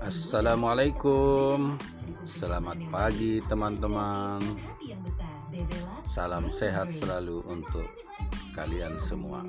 Assalamualaikum. Selamat pagi teman-teman. Salam sehat selalu untuk kalian semua.